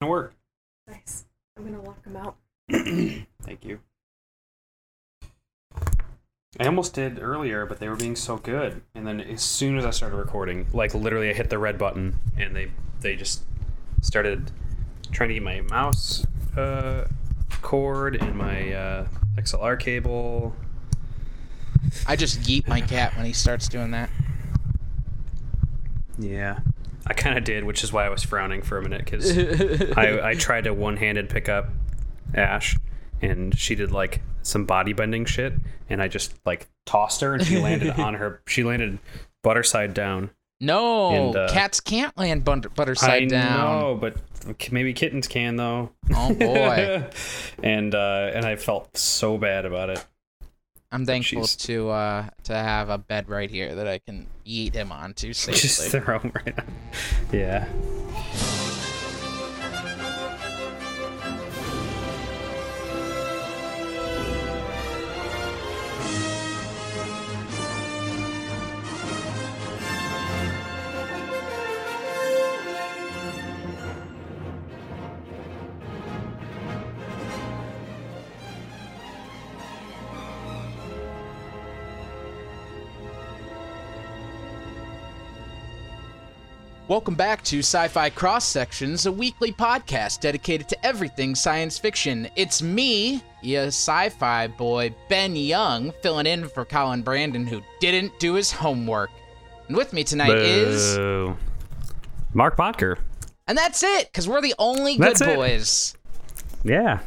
gonna work. Nice. I'm gonna lock them out. Thank you. I almost did earlier, but they were being so good. And then as soon as I started recording, like literally I hit the red button and they they just started trying to get my mouse uh, cord and my uh, XLR cable. I just yeet my cat when he starts doing that. Yeah. I kind of did, which is why I was frowning for a minute because I, I tried to one handed pick up Ash and she did like some body bending shit and I just like tossed her and she landed on her. She landed butter side down. No, And, uh, cats can't land butter, butter side I down. know, but maybe kittens can though. Oh boy, and uh, and I felt so bad about it. I'm thankful Jeez. to uh to have a bed right here that I can eat him onto safely. Just throw 'em right on. Yeah. Welcome back to Sci-Fi Cross Sections, a weekly podcast dedicated to everything science fiction. It's me, your sci-fi boy Ben Young, filling in for Colin Brandon, who didn't do his homework. And with me tonight is, Mark Bodker. and that's it, because we're the only good That's it. boys. Yeah.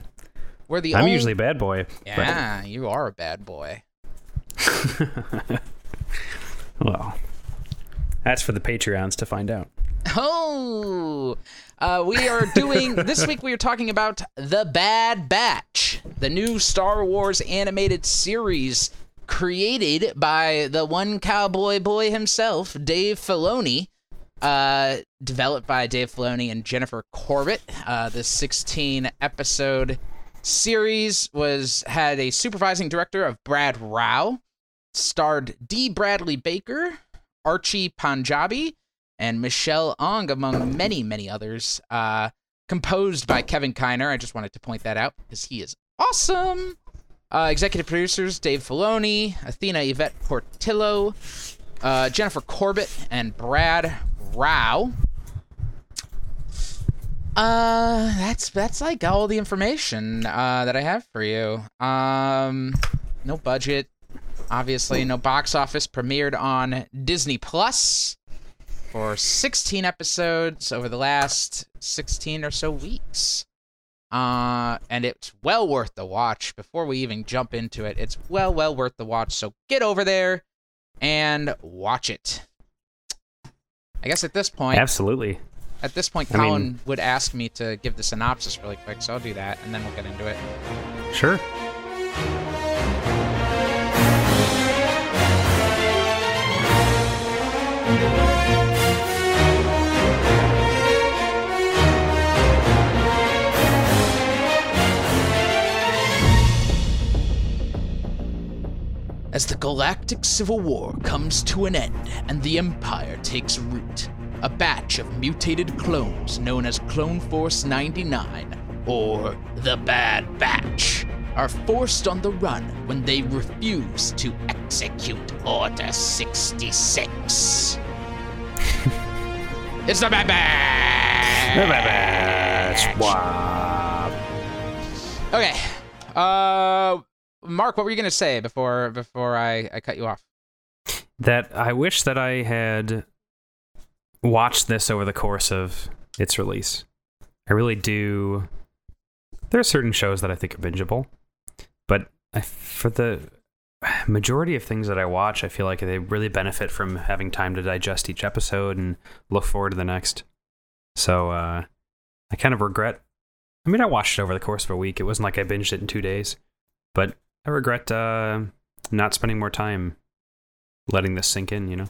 We're the I'm only. usually a bad boy. but- Yeah, you are a bad boy. well, that's for the Patreons to find out. Oh, uh, we are doing this week. We are talking about the Bad Batch, the new Star Wars animated series created by the one cowboy boy himself, Dave Filoni. Uh, developed by Dave Filoni and Jennifer Corbett. Uh, the 16 episode series was had a supervising director of Brad Rau, starred D. Bradley Baker, Archie Panjabi, and Michelle Ang, among many, many others. Uh, composed by Kevin Kiner. I just wanted to point that out because he is awesome. Uh, executive producers Dave Filoni, Athena Yvette Portillo, uh, Jennifer Corbett, and Brad Rau. Uh, that's that's like all the information uh, that I have for you. Um, no budget, obviously, no box office. Premiered on Disney Plus for 16 episodes over the last 16 or so weeks. Uh, and it's well worth the watch. Before we even jump into it, it's well, well worth the watch. So get over there and watch it. I guess at this point, Absolutely. at this point, I mean- Colin would ask me to give the synopsis really quick, so I'll do that, and then we'll get into it. Sure. As the Galactic Civil War comes to an end and the Empire takes root, a batch of mutated clones known as Clone Force 99, or the Bad Batch, are forced on the run when they refuse to execute Order 66. It's the Bad Batch! Okay. Uh, Mark, what were you gonna say before before I, I cut you off? That I wish that I had watched this over the course of its release. I really do. There are certain shows that I think are bingeable, but I, for the majority of things that I watch, I feel like they really benefit from having time to digest each episode and look forward to the next. So uh, I kind of regret. I mean, I watched it over the course of a week. It wasn't like I binged it in two days, but I regret uh, not spending more time letting this sink in. You know.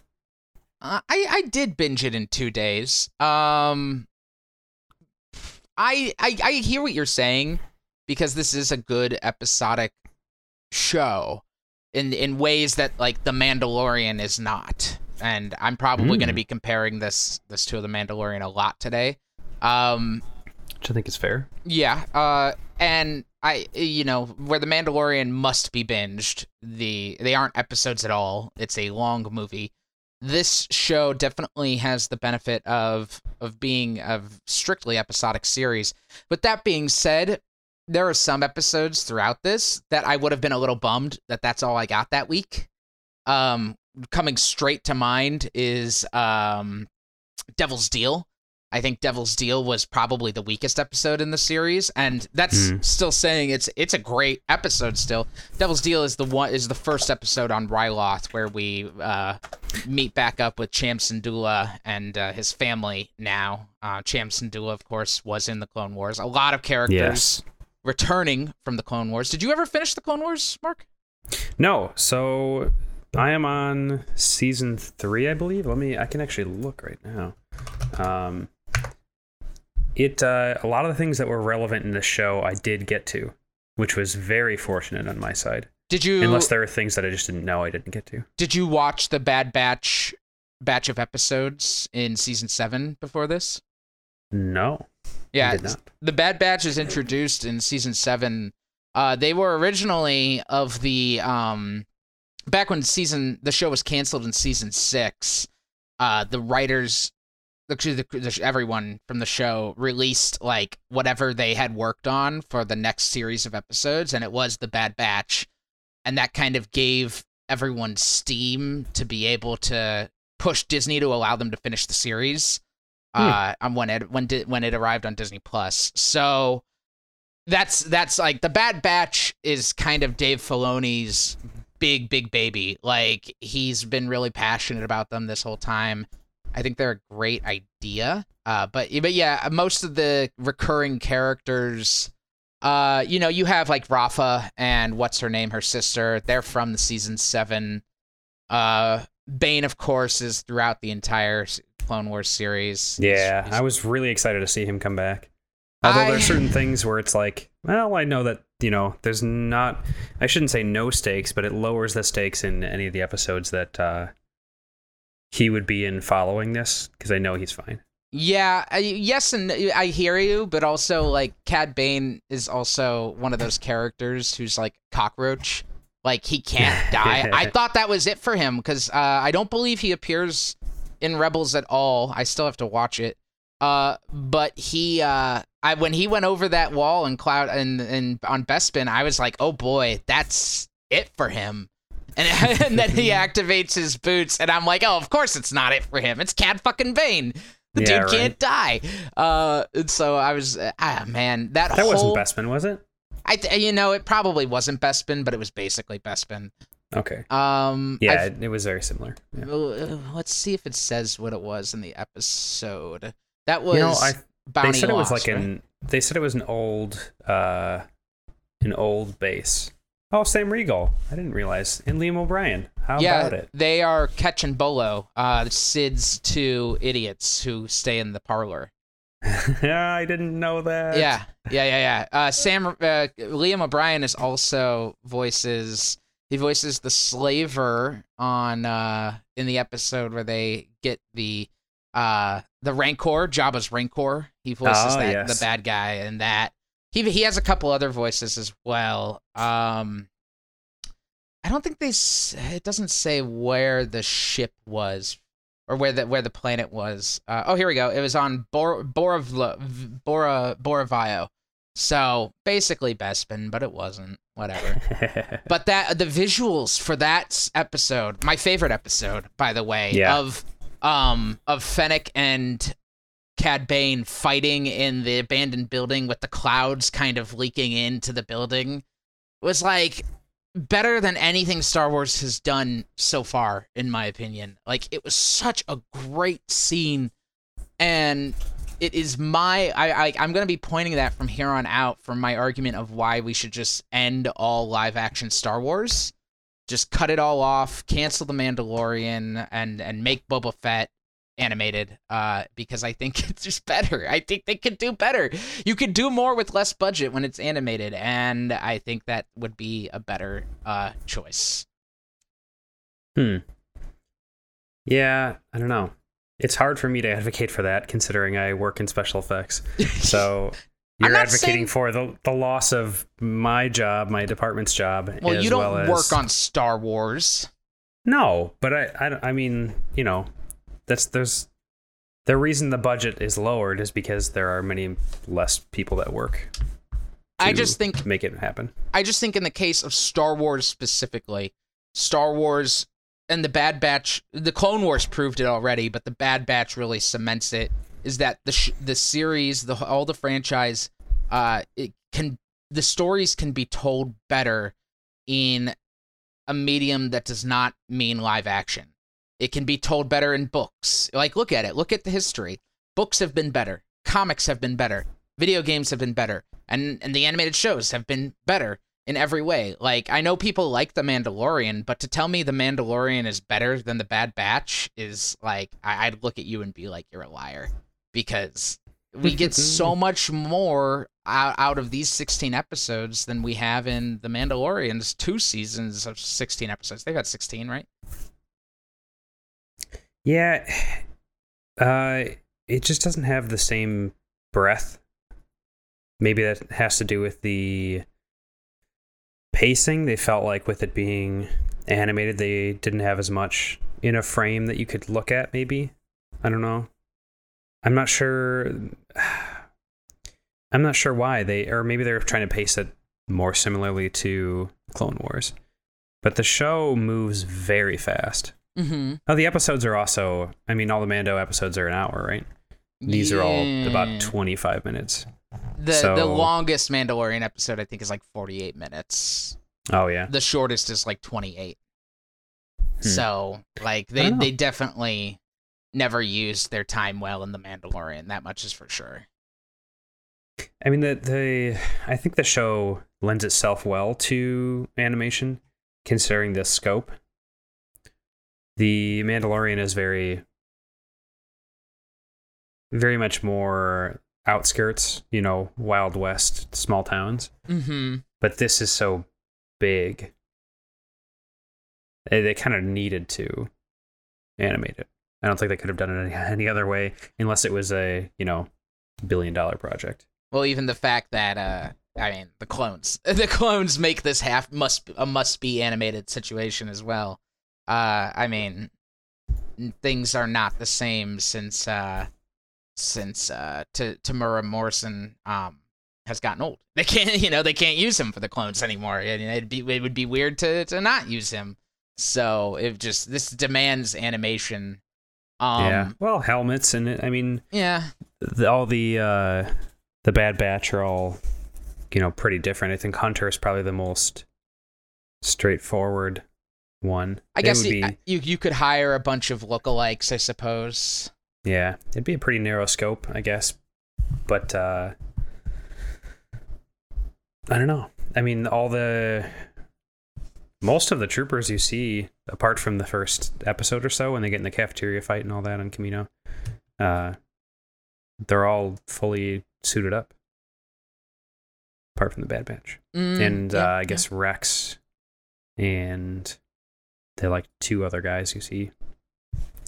Uh, I I did binge it in two days. Um, I I I hear what you're saying because this is a good episodic show in in ways that like The Mandalorian is not. And I'm probably going to Mm. be comparing this this to The Mandalorian a lot today. Um which I think is fair. Yeah, uh, and I, you know, where the Mandalorian must be binged. The they aren't episodes at all. It's a long movie. This show definitely has the benefit of of being a strictly episodic series. But that being said, there are some episodes throughout this that I would have been a little bummed that that's all I got that week. Um, coming straight to mind is um, Devil's Deal. I think Devil's Deal was probably the weakest episode in the series, and that's Hmm. still saying it's it's a great episode. Still, Devil's Deal is the one is the first episode on Ryloth where we uh, meet back up with Cham Syndulla and uh, his family. Now, uh, Cham Syndulla, of course, was in the Clone Wars. A lot of characters Yes. Returning from the Clone Wars. Did you ever finish the Clone Wars, Mark? No, so I am on season three, I believe. Let me. I can actually look right now. Um, it uh, a lot of the things that were relevant in the show I did get to, which was very fortunate on my side. Did you Unless there are things that I just didn't know I didn't get to. did you watch the Bad Batch batch of episodes in season seven before this? No, Yeah, I did not. the Bad Batch is introduced in season seven. Uh, they were originally of the um, back when season the show was canceled in season six. Uh, the writers, the, the, the everyone from the show released like whatever they had worked on for the next series of episodes, and it was the Bad Batch, and that kind of gave everyone steam to be able to push Disney to allow them to finish the series uh on when it when di- when it arrived on Disney Plus. So that's that's like the Bad Batch is kind of Dave Filoni's big big baby. Like he's been really passionate about them this whole time. I think they're a great idea. Uh but but yeah, most of the recurring characters uh you know, you have like Rafa and what's her name, her sister. They're from the season 7 uh Bane of course is throughout the entire Clone Wars series. Yeah, He's- he's- I was really excited to see him come back. Although I- there are certain things where it's like, well, I know that you know, there's not. I shouldn't say no stakes, but it lowers the stakes in any of the episodes that uh, he would be in following this because I know he's fine. Yeah, I, yes, and I hear you, but also like Cad Bane is also one of those characters who's like cockroach, like he can't die. I thought that was it for him because uh, I don't believe he appears in Rebels at all. I still have to watch it. Uh, but he, uh, I when he went over that wall in Cloud and and on Bespin, I was like, oh boy, that's it for him. And, and then he activates his boots, and I'm like, oh, of course it's not it for him. It's Cad fucking Bane. The Yeah, dude right. can't die. Uh, and so I was, ah, man, that, That whole, wasn't Bespin, was it? I, th- you know, it probably wasn't Bespin, but it was basically Bespin. Okay. Um, Yeah, it, it was very similar. Yeah. uh, let's see if it says what it was in the episode. That was You know, I Bounty they said it was like right? an they said it was an old uh an old base. Oh, Sam Riegel. I didn't realize. And Liam O'Brien. How yeah, about it? they are Ketch and Bolo, uh, Cid's two idiots who stay in the parlor. yeah, I didn't know that. Yeah, yeah, yeah, yeah. Uh, Sam, uh, Liam O'Brien is also voices. He voices the slaver on uh in the episode where they get the uh the Rancor, Jabba's Rancor. He voices Oh, that yes. the bad guy in that. He he has a couple other voices as well. Um, I don't think they. It doesn't say where the ship was or where the where the planet was. Uh, oh, here we go. It was on Bor Boravlo, Bora Boravio. So basically Bespin, but it wasn't. Whatever. but that the visuals for that episode, my favorite episode, by the way, Yeah. of um of Fennec and Cad Bane fighting in the abandoned building with the clouds kind of leaking into the building was like better than anything Star Wars has done so far, in my opinion. Like it was such a great scene, and it is my I, I I'm gonna be pointing that from here on out from my argument of why we should just end all live action Star Wars, just cut it all off, cancel the Mandalorian, and and make Boba Fett animated uh because I think it's just better. I think they could do better. You could do more with less budget when it's animated and I think that would be a better uh choice. Hmm. Yeah, I don't know. It's hard for me to advocate for that considering I work in special effects. So You're advocating saying- for the the loss of my job, my department's job. Well, as you don't well as, work on Star Wars. No, but I, I, I mean, you know, that's there's the reason the budget is lowered is because there are many less people that work. I just think make it happen. I just think in the case of Star Wars specifically, Star Wars and the Bad Batch, the Clone Wars proved it already, but the Bad Batch really cements it. Is that the sh- the series, the all the franchise, uh, it can the stories can be told better in a medium that does not mean live action. It can be told better in books. Like look at it. Look at the history. Books have been better. Comics have been better. Video games have been better. And and the animated shows have been better in every way. Like I know people like The Mandalorian, but to tell me The Mandalorian is better than The Bad Batch is like I, I'd look at you and be like you're a liar because we get so much more out, out of these 16 episodes than we have in The Mandalorian's two seasons of 16 episodes. They've got 16, right? Yeah, uh, it just doesn't have the same breath. Maybe that has to do with the pacing. They felt like with it being animated, they didn't have as much in a frame that you could look at. Maybe I don't know. I'm not sure. I'm not sure why they, or maybe they're trying to pace it more similarly to Clone Wars. But the show moves very fast. Mm-hmm. Oh, the episodes are also. I mean, all the Mando episodes are an hour, right? These are all about 25 minutes. The the longest Mandalorian episode I think is like 48 minutes. Oh yeah. The shortest is like 28. Hmm. So, like they they definitely never used their time well in the Mandalorian. That much is for sure. I mean, the the I think the show lends itself well to animation, considering the scope. The Mandalorian is very, very much more outskirts. You know, Wild West, small towns. Mm-hmm. but this is so big. They, they kind of needed to animate it. I don't think they could have done it any, any other way unless it was a, you know, billion dollar project. Well, even the fact that uh I mean, the clones. The clones make this half must a must be animated situation as well. Uh I mean, things are not the same since uh since uh T- Temuera Morrison um has gotten old. They can't, you know, they can't use him for the clones anymore. It'd be it would be weird to to not use him. So, it just this demands animation. Um yeah. Well, helmets and I mean, yeah. the, all the uh the Bad Batch are all, you know, pretty different. I think Hunter is probably the most straightforward one. I They guess you, be, you you could hire a bunch of lookalikes, I suppose. Yeah, it'd be a pretty narrow scope, I guess. But uh I don't know. I mean, all the most of the troopers you see, apart from the first episode or so, when they get in the cafeteria fight and all that on Kamino, uh, they're all fully suited up. Apart from the Bad Batch, Mm, and yeah, uh, I yeah. guess Rex, and they're like two other guys you see.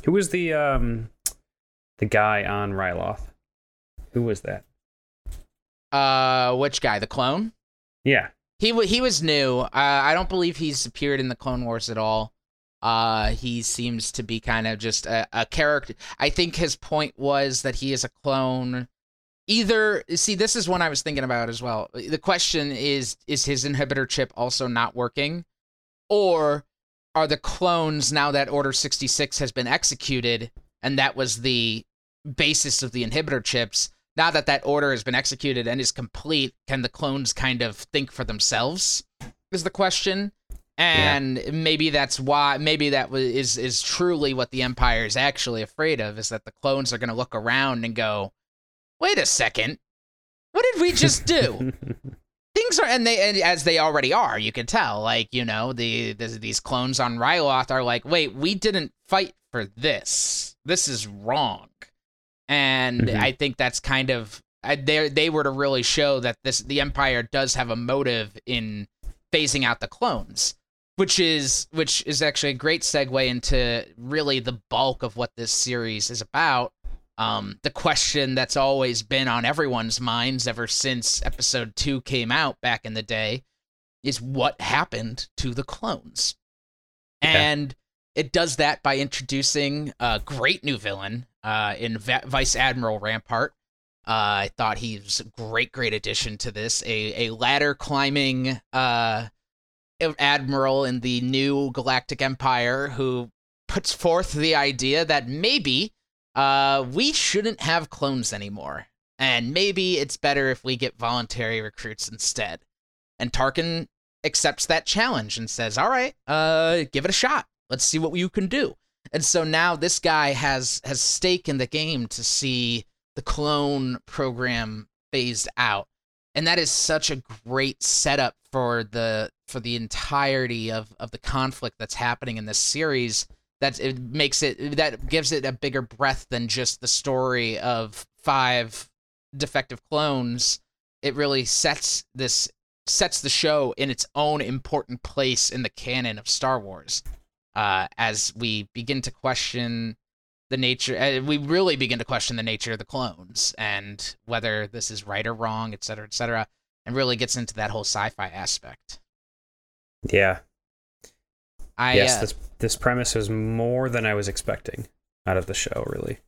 Who was the um the guy on Ryloth? Who was that? Uh, which guy? The clone? Yeah. He wa he was new. Uh, I don't believe he's appeared in the Clone Wars at all. Uh, he seems to be kind of just a, a character. I think his point was that he is a clone. Either see, this is one I was thinking about as well. The question is: Is his inhibitor chip also not working, or are the clones now that Order sixty six has been executed, and that was the basis of the inhibitor chips? Now that that order has been executed and is complete, can the clones kind of think for themselves? Is the question. And maybe that's why. Maybe that is is is truly what the Empire is actually afraid of. Is that the clones are going to look around and go, "Wait a second, what did we just do?" things are and they and as they already are you can tell like you know the, the these clones on Ryloth are like wait we didn't fight for this this is wrong and Mhm. i think that's kind of they they were to really show that this the empire does have a motive in phasing out the clones which is which is actually a great segue into really the bulk of what this series is about Um, the question that's always been on everyone's minds ever since episode two came out back in the day is what happened to the clones? Yeah. And it does that by introducing a great new villain uh, in Vice Admiral Rampart. Uh, I thought he was a great, great addition to this. A, a ladder climbing uh, admiral in the new Galactic Empire who puts forth the idea that maybe uh, we shouldn't have clones anymore. And maybe it's better if we get voluntary recruits instead. And Tarkin accepts that challenge and says, "All right, uh, give it a shot. Let's see what you can do." And so now this guy has has stake in the game to see the clone program phased out, and that is such a great setup for the for the entirety of of the conflict that's happening in this series. That it makes it that gives it a bigger breadth than just the story of five defective clones. It really sets this sets the show in its own important place in the canon of Star Wars. Uh, as we begin to question the nature, uh, we really begin to question the nature of the clones and whether this is right or wrong, et cetera, et cetera, and really gets into that whole sci-fi aspect. Yeah. I yes, uh, this this premise was more than I was expecting out of the show. Really,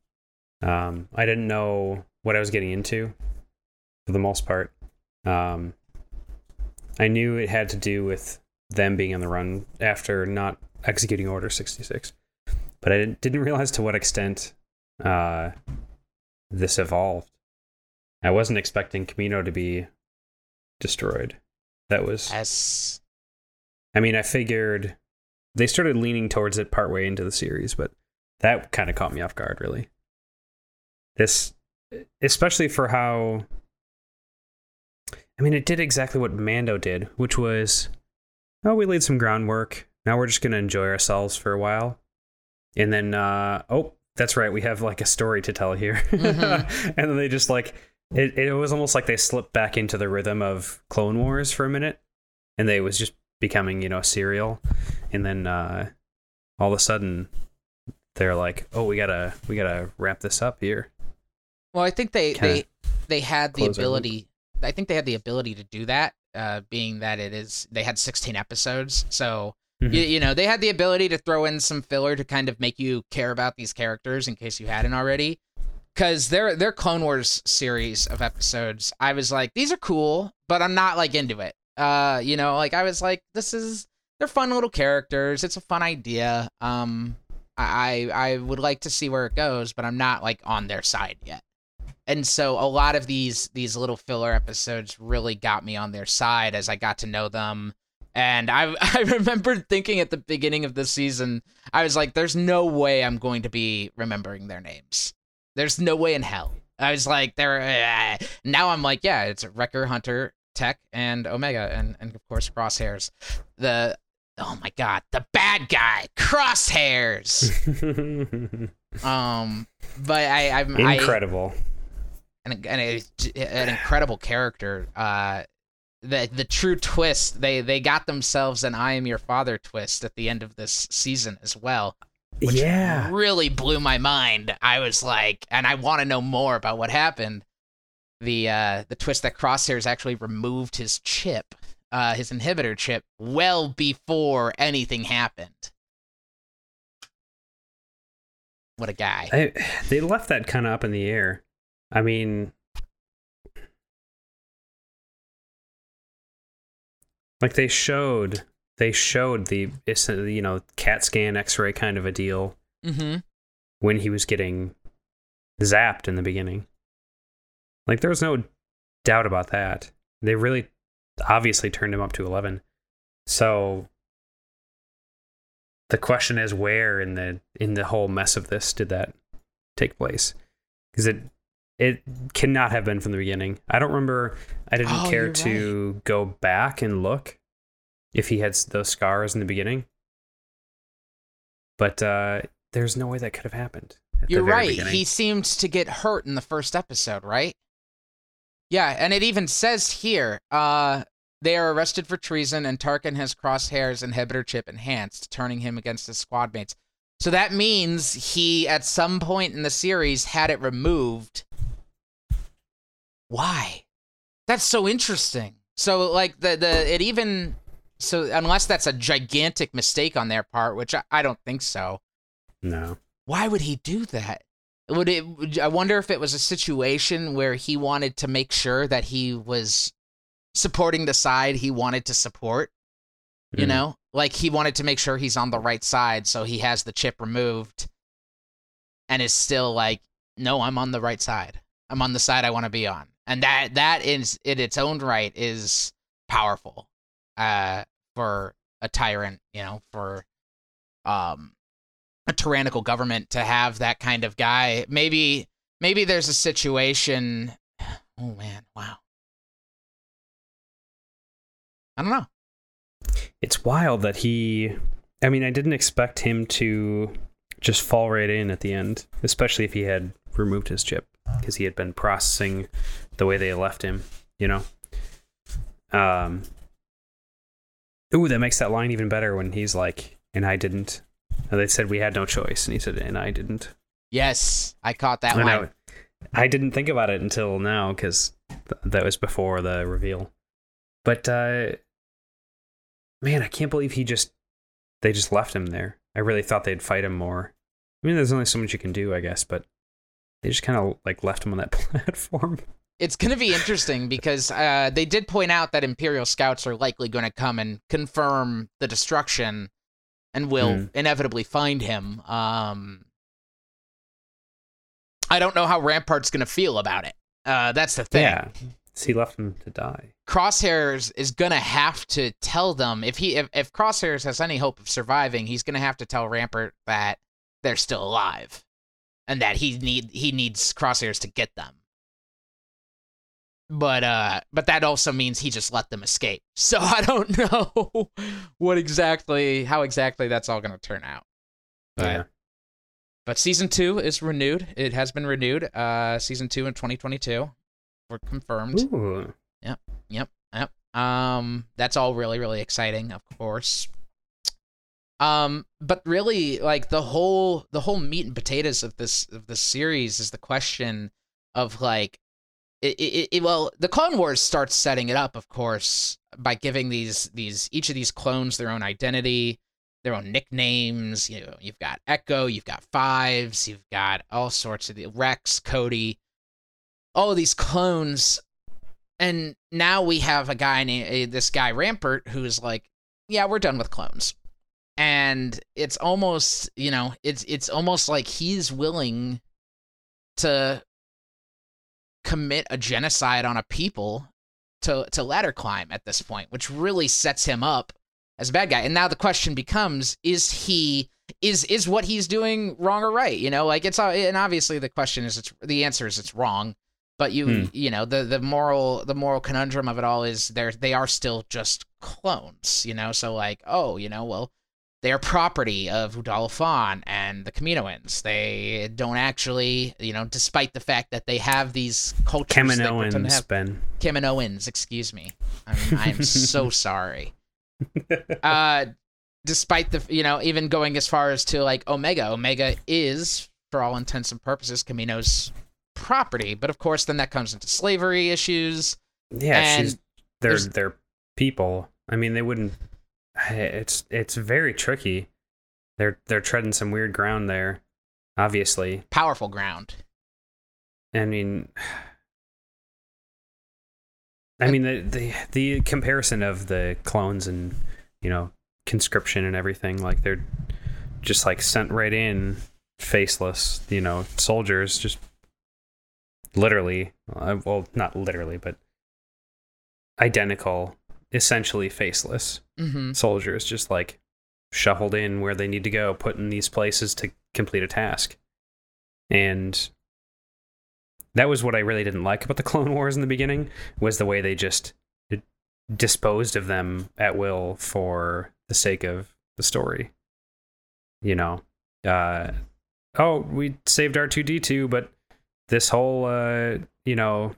um, I didn't know what I was getting into for the most part. Um, I knew it had to do with them being on the run after not executing Order sixty six, but I didn't, didn't realize to what extent uh, this evolved. I wasn't expecting Kamino to be destroyed. That was as I mean, I figured they started leaning towards it partway into the series, but that kind of caught me off guard, really. This, especially for how. I mean, it did exactly what Mando did, which was, oh, we laid some groundwork. Now we're just going to enjoy ourselves for a while. And then, uh, oh, that's right, we have like a story to tell here. Mhm. and then they just like, it, it was almost like they slipped back into the rhythm of Clone Wars for a minute. And they was just becoming you know serial and then uh all of a sudden they're like oh we gotta we gotta wrap this up here Well, I think they Kinda they they had the close our loop. ability. I think they had the ability to do that, uh, being that it is they had 16 episodes, so Mhm. you, you know they had the ability to throw in some filler to kind of make you care about these characters in case you hadn't already. Because their their Clone Wars series of episodes, I was like, these are cool, but I'm not like into it. Uh, you know, like I was like, this is they're fun little characters. It's a fun idea. Um, I I would like to see where it goes, but I'm not like on their side yet and so a lot of these these little filler episodes really got me on their side as I got to know them. And I I remember thinking at the beginning of the season, I was like, "There's no way I'm going to be remembering their names. There's no way in hell." I was like, "They're." Uh. Now I'm like, "Yeah, it's Wrecker, Hunter, Tech, and Omega, and and of course Crosshairs." The oh my god, the bad guy, Crosshairs. um, but I I'm I, incredible and, and a, an incredible character. Uh, the the true twist they they got themselves an "I am your father" twist at the end of this season as well, which yeah really blew my mind. I was like, and I want to know more about what happened. The uh, the twist that Crosshairs actually removed his chip, uh, his inhibitor chip, well before anything happened. What a guy! I, they left that kind of up in the air i mean like they showed they showed the you know cat scan x-ray kind of a deal Mm-hmm. when he was getting zapped in the beginning. Like there was no doubt about that. They really obviously turned him up to 11 so the question is where in the in the whole mess of this did that take place? Because it it cannot have been from the beginning i don't remember i didn't Oh, care to go back and look if he had those scars in the beginning but uh there's no way that could have happened You're right. beginning. He seemed to get hurt in the first episode, right? Yeah, and it even says here, uh, they are arrested for treason, and Tarkin has Crosshair's inhibitor chip enhanced, turning him against his squad mates. So that means he, at some point in the series, had it removed. Why? That's so interesting. So, like the the it even so unless that's a gigantic mistake on their part, which I, I don't think so. No. Why would he do that? Would it? would- I wonder if it was a situation where he wanted to make sure that he was supporting the side he wanted to support. You Mm. know, like he wanted to make sure he's on the right side, so he has the chip removed, and is still like, no, I'm on the right side. I'm on the side I want to be on, and that that is in its own right is powerful, uh, for a tyrant. You know, for um, a tyrannical government to have that kind of guy. Maybe maybe there's a situation. Oh man, wow. I don't know. It's wild that he. I mean, I didn't expect him to just fall right in at the end, especially if he had removed his chip because he had been processing the way they left him. You know. Um. Ooh, that makes that line even better when he's like, "And I didn't." And they said we had no choice, and he said, "And I didn't." Yes, I caught that And one. I, I didn't think about it until now because th- that was before the reveal. But uh, man, I can't believe he just they just left him there. I really thought they'd fight him more. I mean, there's only so much you can do, I guess, but they just kind of like left him on that platform. It's going to be interesting because uh, they did point out that Imperial scouts are likely going to come and confirm the destruction and will Hmm. inevitably find him. Um, I don't know how Rampart's going to feel about it. Uh, that's the thing. Yeah, he left him to die. Crosshairs is gonna have to tell them if he if, if Crosshairs has any hope of surviving, he's gonna have to tell Rampart that they're still alive, and that he need he needs Crosshairs to get them. But uh, but that also means he just let them escape. So I don't know what exactly how exactly that's all gonna turn out. But Yeah. but season two is renewed. It has been renewed. Uh, season two in 2022. We're confirmed. Ooh. yep Yep, yep. Um, that's all really, really exciting, of course. Um, but really, like the whole the whole meat and potatoes of this of this series is the question of like, it, it, it well, the Clone Wars starts setting it up, of course, by giving these these each of these clones their own identity, their own nicknames. You know, you've got Echo, you've got Fives, you've got all sorts of the Rex, Cody, all of these clones and now we have a guy named eh, this guy Rampart who's like, yeah, we're done with clones, and it's almost you know it's it's almost like he's willing to commit a genocide on a people to to ladder climb at this point, which really sets him up as a bad guy. And now the question becomes: Is he is is what he's doing wrong or right? You know, like it's uh, and obviously the question is it's the answer is it's wrong but you Hmm. you know the the moral the moral conundrum of it all is they're they are still just clones you know so like oh you know well they are property of Udalafan and the Kaminoans. They don't actually, you know, despite the fact that they have these cultures. they pretend to Kaminoans, have- Ben. Kaminoans, excuse me. I'm, I'm so sorry. Uh, despite the, you know, even going as far as to like Omega. Omega is, for all intents and purposes, Kamino's property. But of course, then that comes into slavery issues. Yeah, And she's they're they're people. I mean, they wouldn't. It's it's very tricky. They're they're treading some weird ground there, obviously. Powerful ground. I mean, I mean the the the comparison of the clones and you know conscription and everything like they're just like sent right in faceless you know soldiers just literally uh, well not literally but identical essentially faceless Mm-hmm. soldiers just like shuffled in where they need to go, put in these places to complete a task. And that was what I really didn't like about the Clone Wars in the beginning was the way they just disposed of them at will for the sake of the story. You know, uh, oh, we saved R2D2, but this whole, uh, you know,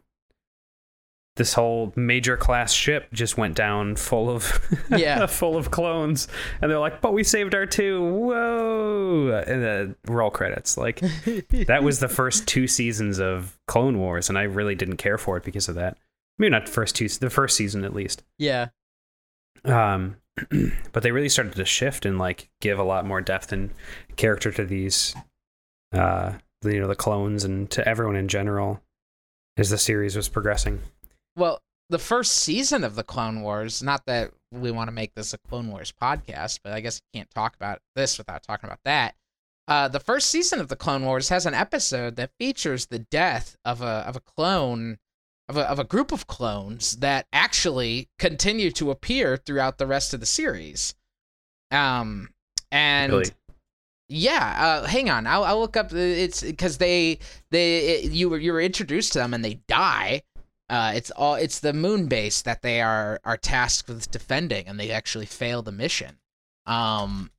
this whole major class ship just went down full of Yeah. full of clones. And they're like but we saved R2. Whoa. And the roll credits. Like that was the first two seasons of clone wars and i really didn't care for it because of that. Maybe not the first two the first season at least. Yeah. um but they really started to shift and like give a lot more depth and character to these uh you know the clones and to everyone in general as the series was progressing Well, the first season of the Clone Wars, not that we want to make this a Clone Wars podcast, but I guess you can't talk about this without talking about that. Uh, the first season of the Clone Wars has an episode that features the death of a of a clone of a of a group of clones that actually continue to appear throughout the rest of the series. Um and really yeah, uh, hang on. I'll, I'll look up. It's because they they it, you were you were introduced to them and they die. Uh, it's all it's the moon base that they are are tasked with defending, and they actually fail the mission. Um,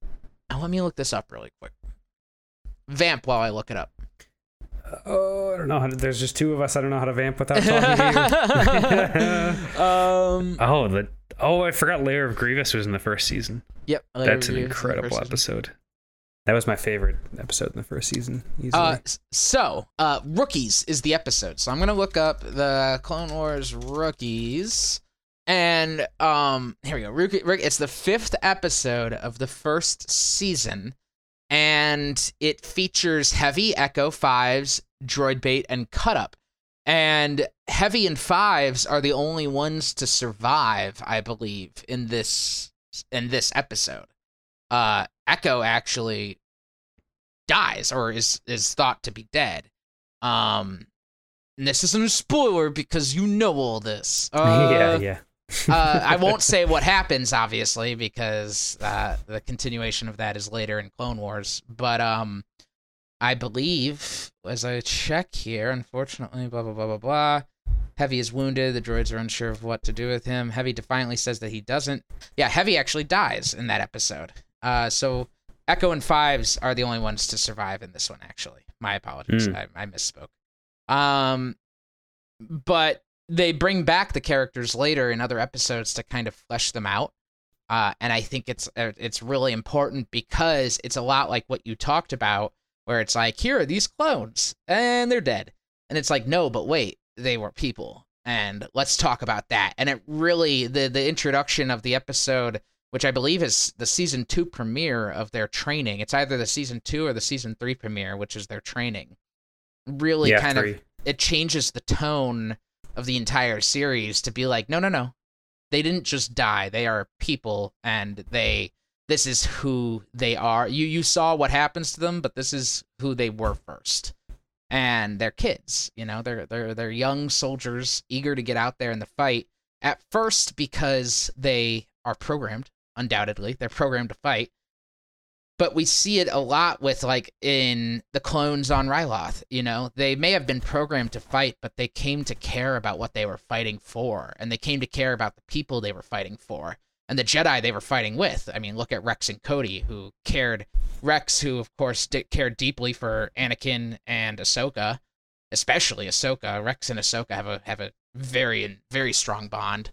let me look this up really quick. Vamp while I look it up. oh i don't know how to, there's just two of us i don't know how to vamp without talking to you um. oh the oh i forgot Lair of Grievous was in the first season Yep. that's an Later Reviews in the incredible first season. That was my favorite episode in the first season. Uh, so, uh, rookies is the episode. So I'm gonna look up the Clone Wars rookies, and um, here we go. Rookie, Rook- it's the fifth episode of the first season, and it features Heavy, Echo, Fives, Droid Bait, and Cut Up. And Heavy and Fives are the only ones to survive, I believe, in this in this episode. Uh, Echo actually dies or is is thought to be dead. Um, and this isn't a spoiler because you know all this. Uh, yeah yeah uh, I won't say what happens, obviously, because uh, the continuation of that is later in Clone Wars. But um, I believe, as I check here, unfortunately, blah blah blah blah blah. Heavy is wounded. The droids are unsure of what to do with him. Heavy defiantly says that he doesn't. Yeah, Heavy actually dies in that episode. Uh, so Echo and Fives are the only ones to survive in this one. Actually, my apologies. Hmm. I, I misspoke. Um, but they bring back the characters later in other episodes to kind of flesh them out. Uh, and I think it's uh, it's really important because it's a lot like what you talked about, where it's like, here are these clones, and they're dead, and it's like, no, but wait, they were people, and let's talk about that. And it really the the introduction of the episode, which I believe is the season two premiere of their training. It's either the season two or the season three premiere, which is their training. Really, yeah kind of it changes the tone of the entire series to be like, no, no, no, they didn't just die. They are people, and they this is who they are. You you saw what happens to them, but this is who they were first. And they're kids, you know, they're they're they're young soldiers eager to get out there in the fight. At first, because they are programmed, undoubtedly, they're programmed to fight but we see it a lot with like in the clones on Ryloth. You know, they may have been programmed to fight, but they came to care about what they were fighting for, and they came to care about the people they were fighting for, and the Jedi they were fighting with. I mean, look at Rex and Cody, who cared. Rex, who of course di- cared deeply for Anakin and Ahsoka, especially Ahsoka. Rex and Ahsoka have a have a very very strong bond,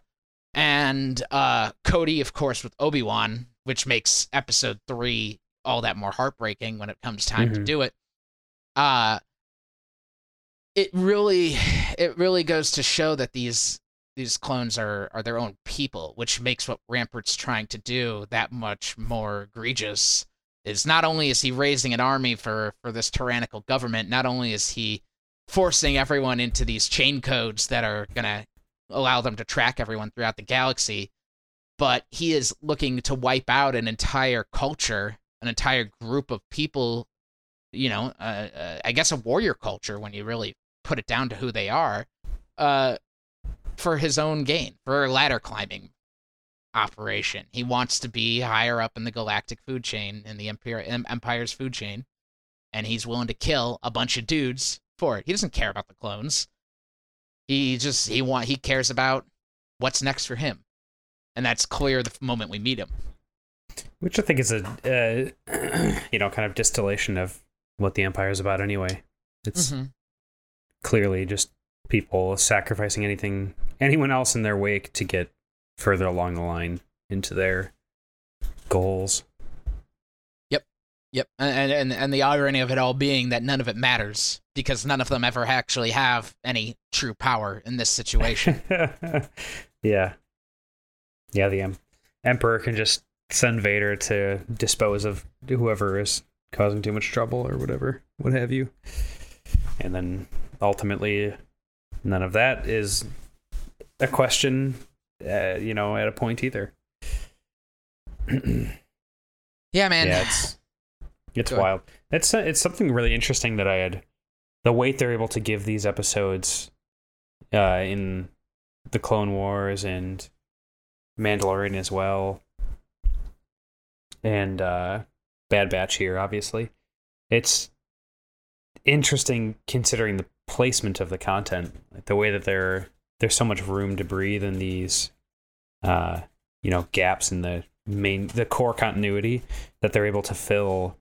and uh, Cody, of course, with Obi Wan, which makes Episode three all that more heartbreaking when it comes time to Mhm. do it. Uh it really it really goes to show that these these clones are are their own people, which makes what Rampart's trying to do that much more egregious. Is not only is he raising an army for for this tyrannical government, not only is he forcing everyone into these chain codes that are gonna allow them to track everyone throughout the galaxy, but he is looking to wipe out an entire culture, an entire group of people. You know, uh, uh, I guess a warrior culture when you really put it down to who they are, uh, for his own gain, for a ladder climbing operation. He wants to be higher up in the galactic food chain, in the empire, empire's food chain, and he's willing to kill a bunch of dudes for it. He doesn't care about the clones. He just he want he cares about what's next for him, and that's clear the moment we meet him. which i think is a uh, you know kind of distillation of what the empire is about anyway it's Mm-hmm. clearly just people sacrificing anything, anyone else in their wake to get further along the line into their goals. Yep, and, and and the irony of it all being that none of it matters because none of them ever actually have any true power in this situation. yeah. Yeah, the em- Emperor can just send Vader to dispose of whoever is causing too much trouble or whatever, what have you. And then ultimately, none of that is a question, uh, you know, at a point either. yeah, man. Yeah, it's it's Go ahead. wild. It's it's something really interesting that I had the weight they're able to give these episodes uh, in the Clone Wars and Mandalorian as well, and uh, Bad Batch here, obviously. It's interesting considering the placement of the content, like the way that there there's so much room to breathe in these, uh, you know, gaps in the main the core continuity that they're able to fill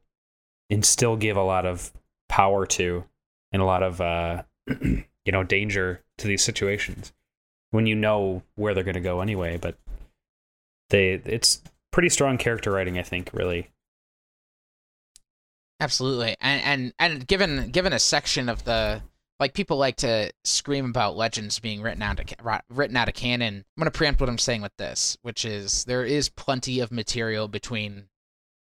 and still give a lot of power to and a lot of uh you know danger to these situations when you know where they're going to go anyway but they it's pretty strong character writing i think really Absolutely, and and and given given a section of the like people like to scream about legends being written out of written out of canon. I'm gonna preempt what I'm saying with this, which is there is plenty of material between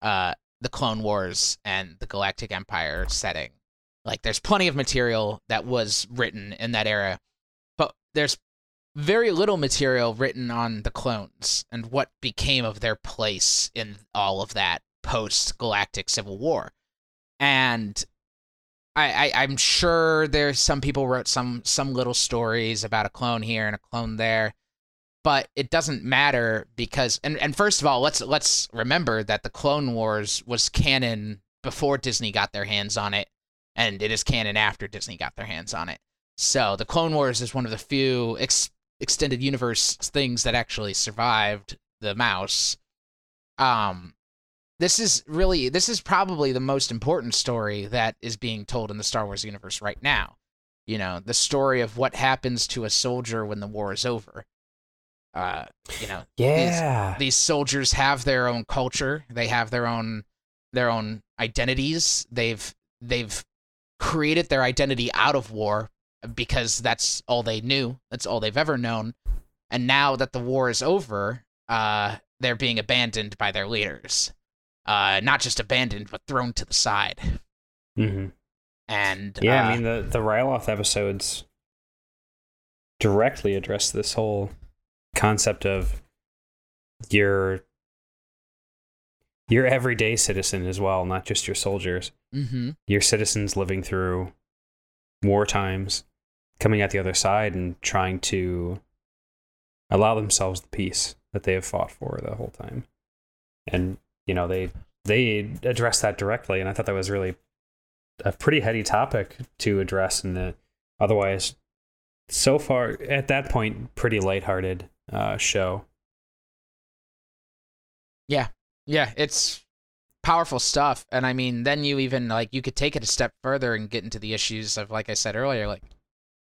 uh the Clone Wars and the Galactic Empire setting. Like there's plenty of material that was written in that era, but there's very little material written on the clones and what became of their place in all of that post Galactic Civil War and I, I I'm sure there's some people wrote some some little stories about a clone here and a clone there, but it doesn't matter because and and first of all, let's let's remember that the Clone Wars was canon before Disney got their hands on it, and it is canon after Disney got their hands on it. So the Clone Wars is one of the few ex- extended universe things that actually survived the mouse. Um, this is really this is probably the most important story that is being told in the Star Wars universe right now. You know, the story of what happens to a soldier when the war is over. Uh, you know, yeah these soldiers have their own culture, they have their own their own identities. They've they've created their identity out of war because that's all they knew. That's all they've ever known. And now that the war is over, uh, they're being abandoned by their leaders uh, not just abandoned but thrown to the side. hmm And yeah uh, i mean the the ryloth episodes directly address this whole concept of your your everyday citizen as well not just your soldiers mhm. your citizens living through war times, coming out the other side and trying to allow themselves the peace that they have fought for the whole time. And you know, they they address that directly, and I thought that was really a pretty heady topic to address in the otherwise so far at that point pretty lighthearted uh, show. Yeah, yeah, it's powerful stuff. And I mean, then you even like you could take it a step further and get into the issues of like I said earlier, like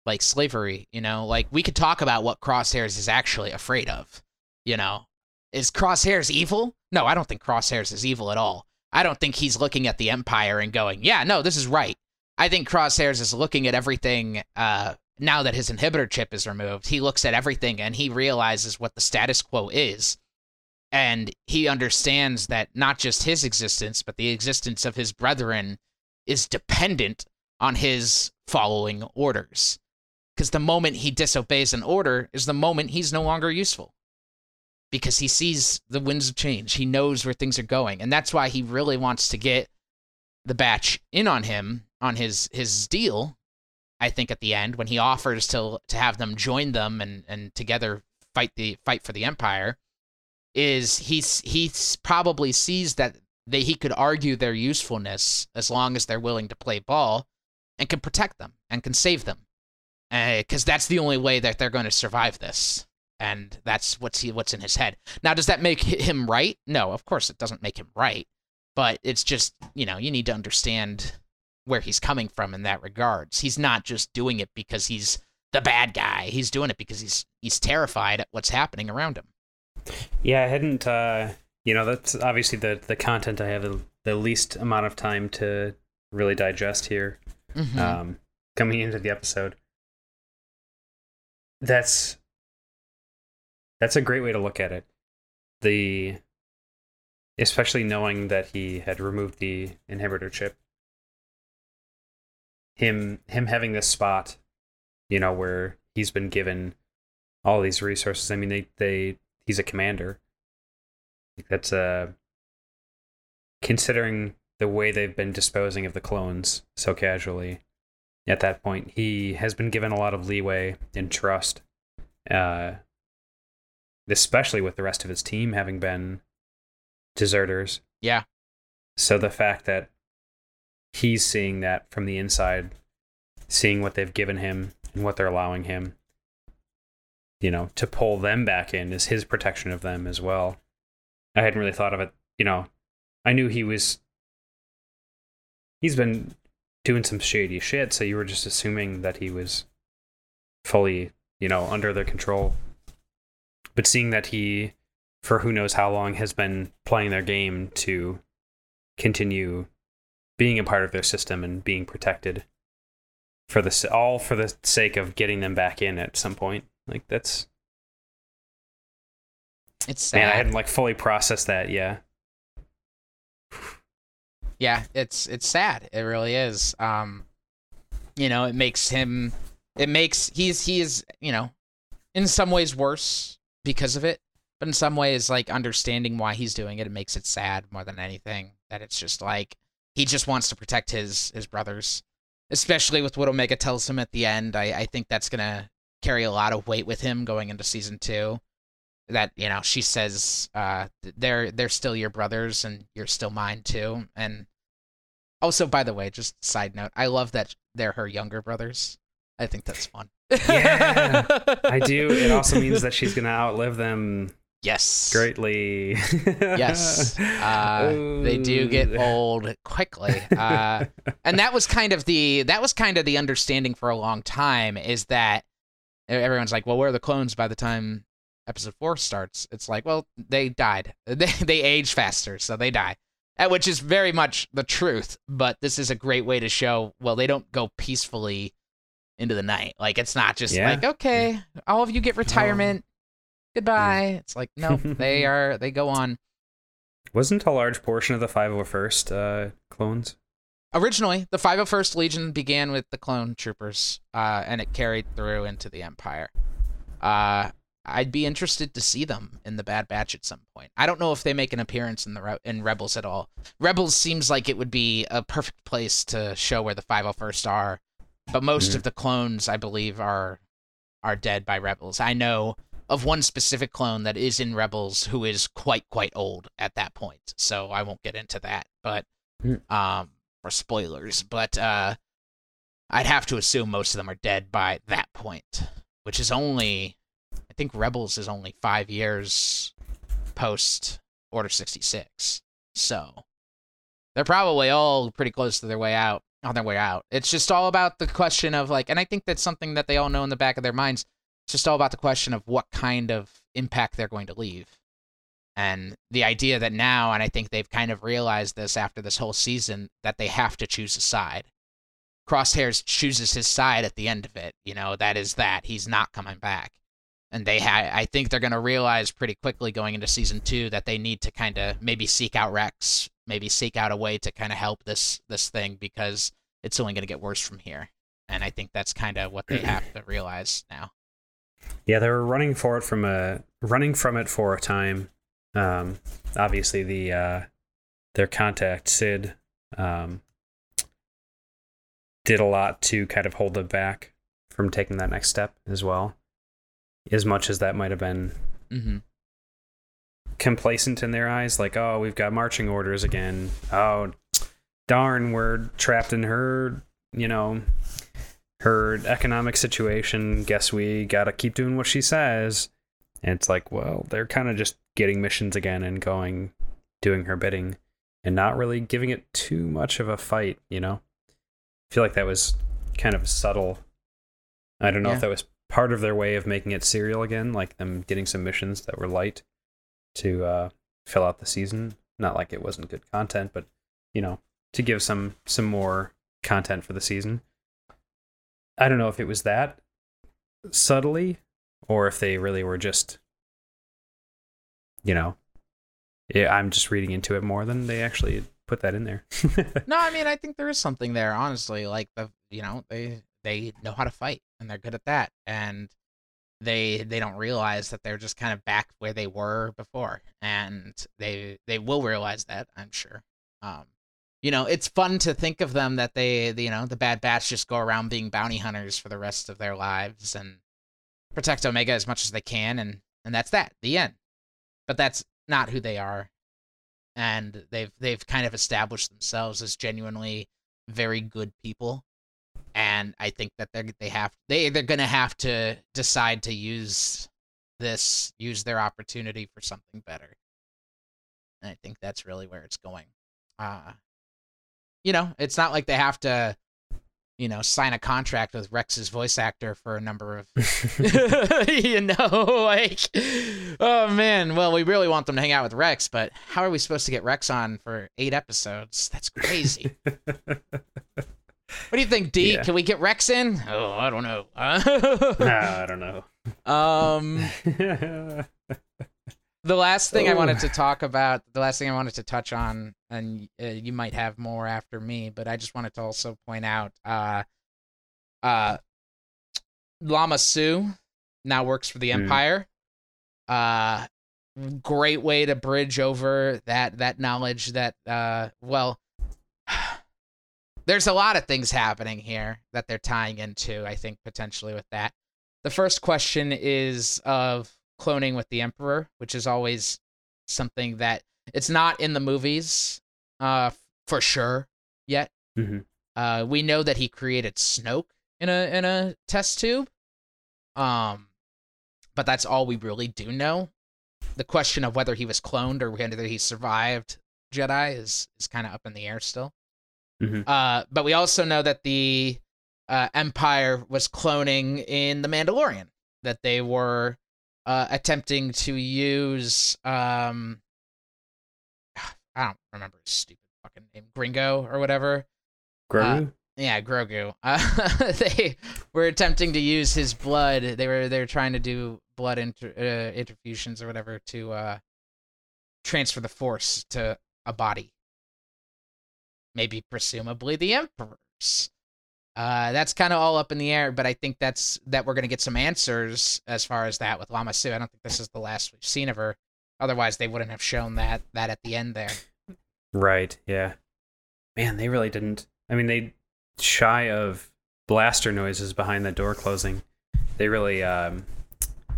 like slavery, you know, like we could talk about what Crosshairs is actually afraid of. You know, is Crosshairs evil? No, I don't think Crosshairs is evil at all. I don't think he's looking at the Empire and going, "Yeah, no, this is right." I think Crosshairs is looking at everything uh now that his inhibitor chip is removed. He looks at everything and he realizes what the status quo is. And he understands that not just his existence but the existence of his brethren is dependent on his following orders. Because the moment he disobeys an order is the moment he's no longer useful. Because he sees the winds of change. He knows where things are going. And that's why he really wants to get the batch in on him on his his deal i think at the end when he offers to to have them join them and and together fight the fight for the empire is he's he probably sees that they he could argue their usefulness as long as they're willing to play ball and can protect them and can save them eh, because that's the only way that they're going to survive this. And that's what's he what's in his head. Now does that make him right? No of course it doesn't make him right but it's just you know you need to understand where he's coming from in that regards he's not just doing it because he's the bad guy. He's doing it because he's he's terrified at what's happening around him. Yeah, I hadn't. Uh, you know, that's obviously the the content I have the, the least amount of time to really digest here. Mhm. Um, coming into the episode, that's that's a great way to look at it. The especially knowing that he had removed the inhibitor chip. Him him having this spot, you know, where he's been given all these resources. I mean, they they he's a commander. That's uh considering the way they've been disposing of the clones so casually. At that point, he has been given a lot of leeway and trust, uh, especially with the rest of his team having been deserters. Yeah. So the fact that he's seeing that from the inside, seeing what they've given him and what they're allowing him, you know, to pull them back in is his protection of them as well. I hadn't really thought of it, you know. I knew he was he's been doing some shady shit, so you were just assuming that he was fully, you know, under their control. But seeing that he for who knows how long has been playing their game to continue being a part of their system and being protected for the s- all for the sake of getting them back in at some point. Like that's It's sad. man, I hadn't like fully processed that. Yeah, yeah, it's it's sad. It really is. Um, you know, it makes him. It makes he's he is you know, in some ways worse because of it, but in some ways like understanding why he's doing it, it makes it sad more than anything. That it's just like he just wants to protect his his brothers, especially with what Omega tells him at the end. I I think that's gonna carry a lot of weight with him going into season two. That you know, she says, uh, they're they're still your brothers and you're still mine too. And also, by the way, just side note, I love that they're her younger brothers. I think that's fun. Yeah, I do. It also means that she's gonna outlive them yes, greatly. Yes, uh, they do get old quickly. Uh, and that was kind of the that was kind of the understanding for a long time is that everyone's like, well, where are the clones by the time episode four starts? It's like, well, they died. They they age faster, so they die. Uh, Which is very much the truth, but this is a great way to show. Well, they don't go peacefully into the night. Like it's not just Yeah. like, okay, all of you get retirement. Goodbye. It's like no, they are. They go on. Wasn't a large portion of the 501st uh, clones? Originally, the 501st Legion began with the clone troopers, uh, and it carried through into the Empire. Uh, I'd be interested to see them in the Bad Batch at some point. I don't know if they make an appearance in the Re- in Rebels at all. Rebels seems like it would be a perfect place to show where the 501st are, but most Mhm. of the clones, I believe, are are dead by Rebels. I know of one specific clone that is in Rebels who is quite quite old at that point, so I won't get into that. But Hmm. um, for spoilers, but uh, I'd have to assume most of them are dead by that point, which is only, I think Rebels is only five years post Order 66. So they're probably all pretty close to their way out, on their way out. It's just all about the question of like, and I think that's something that they all know in the back of their minds. It's just all about the question of what kind of impact they're going to leave. And the idea that now, and I think they've kind of realized this after this whole season, that they have to choose a side. Crosshairs chooses his side at the end of it. You know, that is that. He's not coming back. And they ha- I think they're going to realize pretty quickly going into season two that they need to kind of maybe seek out Rex, maybe seek out a way to kind of help this this thing because it's only going to get worse from here. And I think that's kind of what they have to realize now. Yeah, they were running for it from a running from it for a time. Um, obviously, the uh, their contact Cid um, did a lot to kind of hold them back from taking that next step as well. As much as that might have been hmm complacent in their eyes, like, oh, we've got marching orders again. Oh, darn, we're trapped in her, you know, her economic situation. Guess we gotta keep doing what she says. And it's like, well, they're kind of just getting missions again and going, doing her bidding, and not really giving it too much of a fight, you know? I feel like that was kind of subtle I don't know Yeah. if that was part of their way of making it serial again, like them getting some missions that were light to uh, fill out the season. Not like it wasn't good content, but you know, to give some some more content for the season. I don't know if it was that subtly or if they really were just you know yeah i'm just reading into it more than they actually put that in there No, I mean I think there is something there, honestly. Like the you know, they they know how to fight and they're good at that. And they they don't realize that they're just kind of back where they were before. And they they will realize that, I'm sure. Um you know, it's fun to think of them that they, you know, the Bad Batch just go around being bounty hunters for the rest of their lives and protect Omega as much as they can, and and that's that, the end. But that's not who they are, and they've they've kind of established themselves as genuinely very good people, and I think that they they have they they're gonna have to decide to use this use their opportunity for something better, and I think that's really where it's going. Uh, you know, it's not like they have to, you know, sign a contract with Rex's voice actor for a number of, you know, like, oh man, well, we really want them to hang out with Rex, but how are we supposed to get Rex on for eight episodes? That's crazy. what do you think, D? Yeah. Can we get Rex in? Oh, I don't know. Ah, i don't know um, the last thing I wanted to talk about, the last thing I wanted to touch on, and uh, you might have more after me, but I just wanted to also point out, uh, uh, Lama Su now works for the Mm. Empire. Uh, great way to bridge over that that knowledge that, uh, well, there's a lot of things happening here that they're tying into. I think potentially with that. The first question is of cloning with the Emperor, which is always something that it's not in the movies, uh, for sure yet. Mhm. Uh, we know that he created Snoke in a in a test tube, um, but that's all we really do know. The question of whether he was cloned or whether he survived Jedi is is kind of up in the air still. Mhm. Uh, but we also know that the uh, Empire was cloning in the Mandalorian. That they were uh, attempting to use um, I don't remember his stupid fucking name, Gringo or whatever. Grogu? Yeah, Grogu. Uh, they were attempting to use his blood. They were they were trying to do blood inter, uh, interfusions or whatever to uh, transfer the Force to a body. Maybe, presumably, the Emperor's. Uh, that's kind of all up in the air, but I think that's that we're gonna get some answers as far as that with Lama Su. I don't think this is the last we've seen of her. Otherwise, they wouldn't have shown that that at the end there. right yeah man they really didn't i mean they shy of blaster noises behind the door closing they really um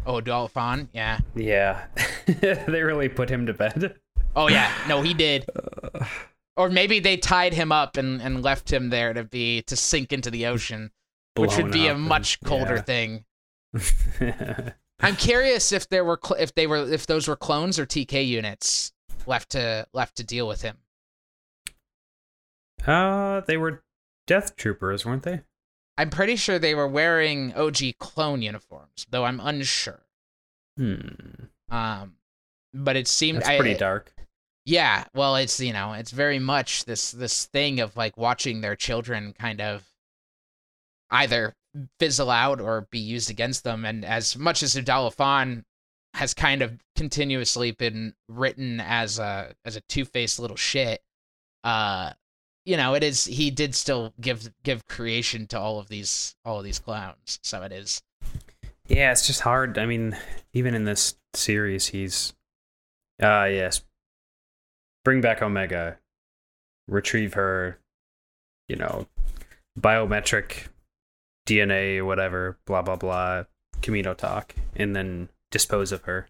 Oh, Dolphin, yeah. yeah they really put him to bed Oh yeah, no, he did. Or maybe they tied him up and, and left him there to be to sink into the ocean, which would be a up and- much colder yeah. thing. I'm curious if there were cl- if they were if those were clones or TK units left to left to deal with him. uh they were death troopers weren't they I'm pretty sure they were wearing OG clone uniforms, though I'm unsure. hmm Um, but it seemed that's I- pretty dark Yeah, well, it's you know, it's very much this this thing of like watching their children kind of either fizzle out or be used against them. And as much as Udalafan has kind of continuously been written as a as a two faced little shit, uh, you know, it is he did still give give creation to all of these all of these clowns. So it is Yeah, it's just hard. I mean, even in this series, he's uh yes. Bring back Omega. Retrieve her, you know, biometric DNA whatever, blah blah blah, Kamino talk, and then dispose of her.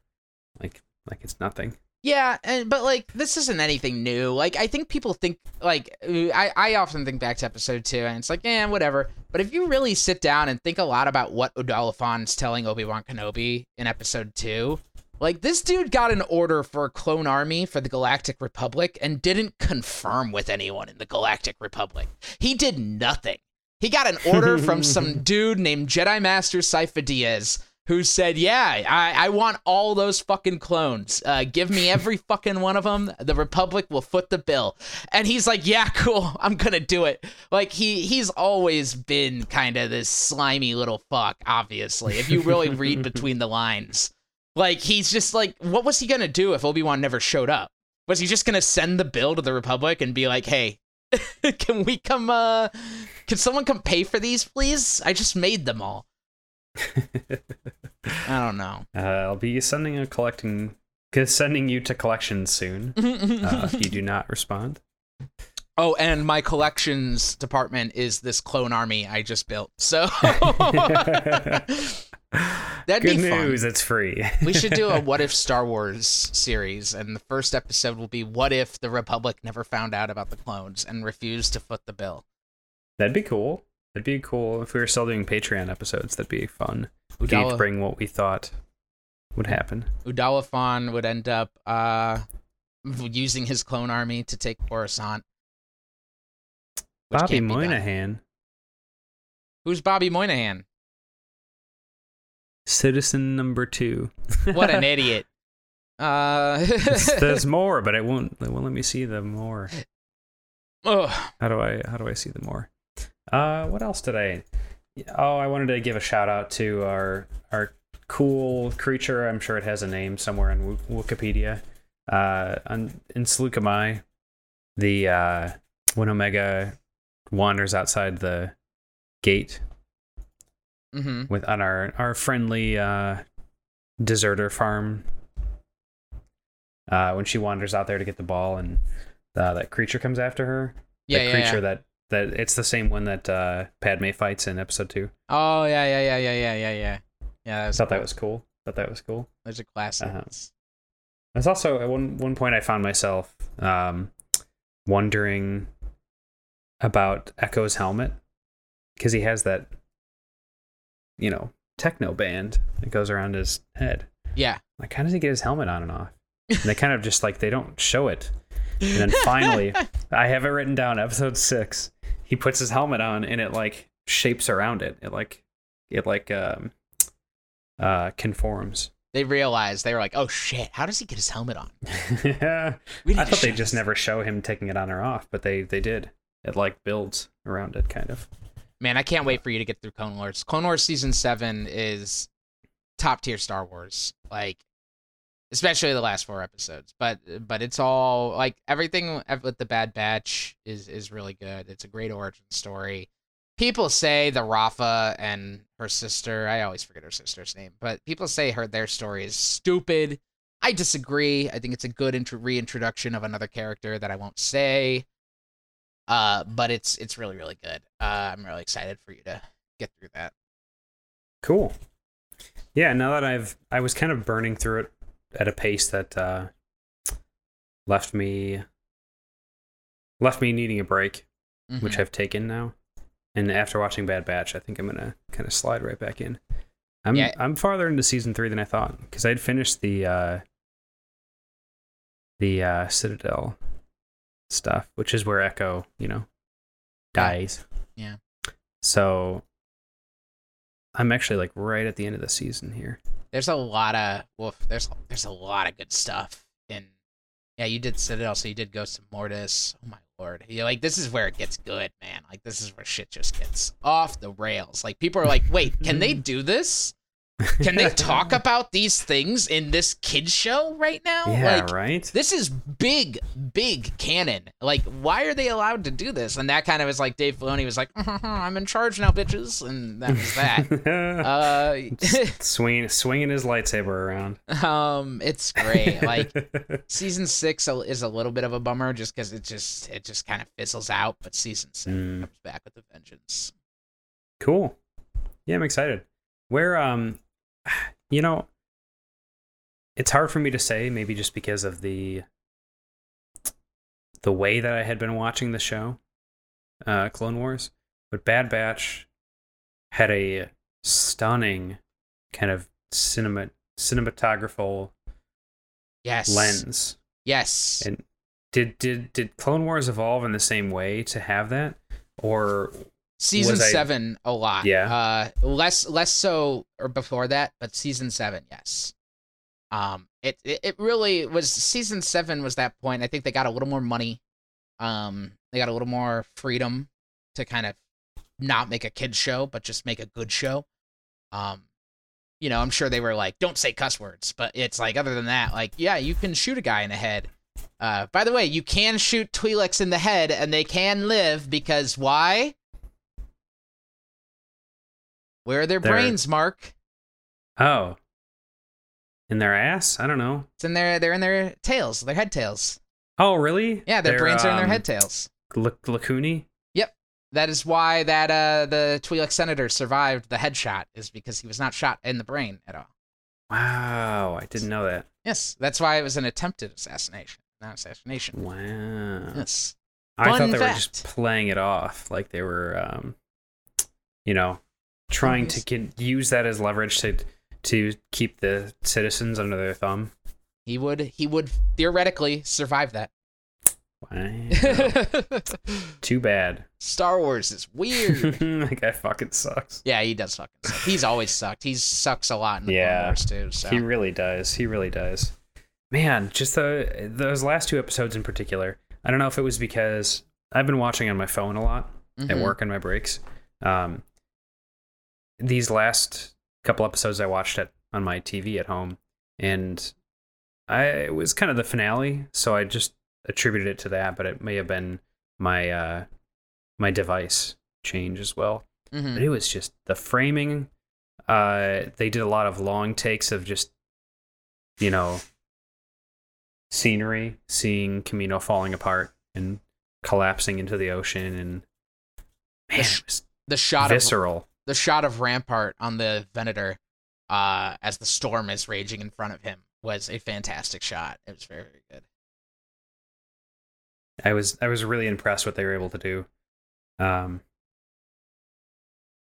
Like like it's nothing. Yeah, and but like this isn't anything new. Like I think people think like I I often think back to episode two and it's like eh whatever. But if you really sit down and think a lot about what Udalafon's telling Obi Wan Kenobi in episode two, like this dude got an order for a clone army for the Galactic Republic and didn't confirm with anyone in the Galactic Republic. He did nothing. He got an order from some dude named Jedi Master Sifo-Dyas who said, "Yeah, I, I want all those fucking clones. Uh, give me every fucking one of them. The Republic will foot the bill." And he's like, "Yeah, cool. I'm gonna do it." Like he he's always been kind of this slimy little fuck. Obviously, if you really read between the lines, like he's just like, what was he gonna do if Obi Wan never showed up? Was he just gonna send the bill to the Republic and be like, "Hey, can we come? uh Can someone come pay for these, please? I just made them all." I don't know. Uh, I'll be sending a collecting, sending you to collections soon. uh, if you do not respond. Oh, and my collections department is this clone army I just built. So that'd Good be news, fun. it's free. we should do a what if Star Wars series, and the first episode will be what if the Republic never found out about the clones and refused to foot the bill. That'd be cool. That'd be cool if we were still doing Patreon episodes. That'd be fun. We could each bring what we thought would happen. Udalafon would end up uh, using his clone army to take Coruscant. Bobby can't be done. Moynihan, Who's Bobby Moynihan? Citizen number two. What an idiot. Uh, There's- more, but it won't. It won't let me see the more. Ugh. How do I? How do I see the more? Uh, what else did I? Oh, I wanted to give a shout out to our our cool creature. I'm sure it has a name somewhere in Wi- Wikipedia. Uh, on, in Saleucami, the uh, when Omega wanders outside the gate hmm with on our our friendly uh, deserter farm. Uh, when she wanders out there to get the ball, and uh, that creature comes after her. Yeah, the yeah, creature yeah. that that it's the same one that uh, Padme fights in episode two. Oh yeah, yeah, yeah, yeah, yeah, yeah, yeah. Yeah, that was thought that was cool. Thought that was cool. Those are classics. Uh-huh. There's also at one one point I found myself um, wondering about Echo's helmet because he has that you know techno band that goes around his head. Yeah. Like, how does he get his helmet on and off? And they kind of just like they don't show it. And then finally, I have it written down. Episode six, he puts his helmet on, and it like shapes around it. It like it like um uh conforms. they realized they were like, "Oh shit, how does he get his helmet on?" yeah, I thought they just never show him taking it on or off, but they they did. It like builds around it, kind of. Man, I can't wait for you to get through Clone Wars. Clone Wars season seven is top tier Star Wars, like especially the last four episodes. But but it's all like everything with the Bad Batch is is really good. It's a great origin story. People say the Rafa and her sister. I always forget her sister's name, but people say her their story is stupid. I disagree. I think it's a good intro- reintroduction of another character that I won't say. Uh, but it's it's really really good. Uh, I'm really excited for you to get through that. Cool. Yeah, now that I've I was kind of burning through it at a pace that uh left me left me needing a break, which Mhm. I've taken now. And after watching Bad Batch, I think I'm gonna kind of slide right back in. I'm Yeah. I'm farther into season three than I thought because I'd finished the uh the uh Citadel stuff, which is where Echo, you know, dies. Yeah. So I'm actually like right at the end of the season here. there's a lot of wolf. There's there's a lot of good stuff in. Yeah, you did Citadel, so you did Ghost of Mortis. Oh my lord, you like this is where it gets good, man. Like this is where shit just gets off the rails. Like people are like, wait, can they do this? Can they talk about these things in this kids show right now? Yeah, like, right. this is big, big canon. Like, why are they allowed to do this? And that kind of is like Dave Filoni was like, "I'm in charge now, bitches," and that was that. uh, swinging swinging his lightsaber around. um, it's great. Like season six is a little bit of a bummer just because it just it just kind of fizzles out. But season seven Mm. comes back with a vengeance. cool. Yeah, I'm excited. Where um you know it's hard for me to say maybe just because of the the way that I had been watching the show uh Clone Wars, but Bad Batch had a stunning kind of cinema cinematographical Yes. lens Yes. And did did did Clone Wars evolve in the same way to have that, or Season seven, a lot. Yeah. Uh, less less so or before that, but season seven, yes. Um, it, it it really was. Season seven was that point. I think they got a little more money. Um, they got a little more freedom to kind of not make a kid show, but just make a good show. Um, you know, I'm sure they were like, don't say cuss words, but it's like other than that, like, yeah, you can shoot a guy in the head. Uh, by the way, you can shoot Twi'leks in the head, and they can live because why? Where are their They're- brains, Mark? Oh. In their ass? I don't know. It's in their they're in their tails, their head tails. Oh, really? Yeah, their They're, brains are in their um, head tails. Lac- Lacuni? That is why that uh the Twi'lek senator survived the headshot is because he was not shot in the brain at all. Wow, I didn't know that. Yes, that's why it was an attempted assassination, not assassination. Wow. Yes. I Fun thought they were just playing it off, like they were, um, you know, trying to get, use that as leverage to to keep the citizens under their thumb. He would he would theoretically survive that. Wow. Too bad. Star Wars is weird. that guy fucking sucks. yeah, he does fucking suck. He's always sucked. He sucks a lot in the Clone Yeah. Wars too. So He really does. He really does. Man, just the those last two episodes in particular. I don't know if it was because I've been watching on my phone a lot at Mhm. work on my breaks. Um, these last couple episodes I watched it on my TV at home, and I it was kind of the finale, so I just attributed it to that. But it may have been my uh, my device change as well. Mhm. But it was just the framing. Uh, they did a lot of long takes of just, you know, scenery, seeing Kamino falling apart and collapsing into the ocean, and man, sh- it was the shot of visceral. The shot of Rampart on the Venator uh, as the storm is raging in front of him was a fantastic shot. It was very, very good. I was I was really impressed what they were able to do. Um,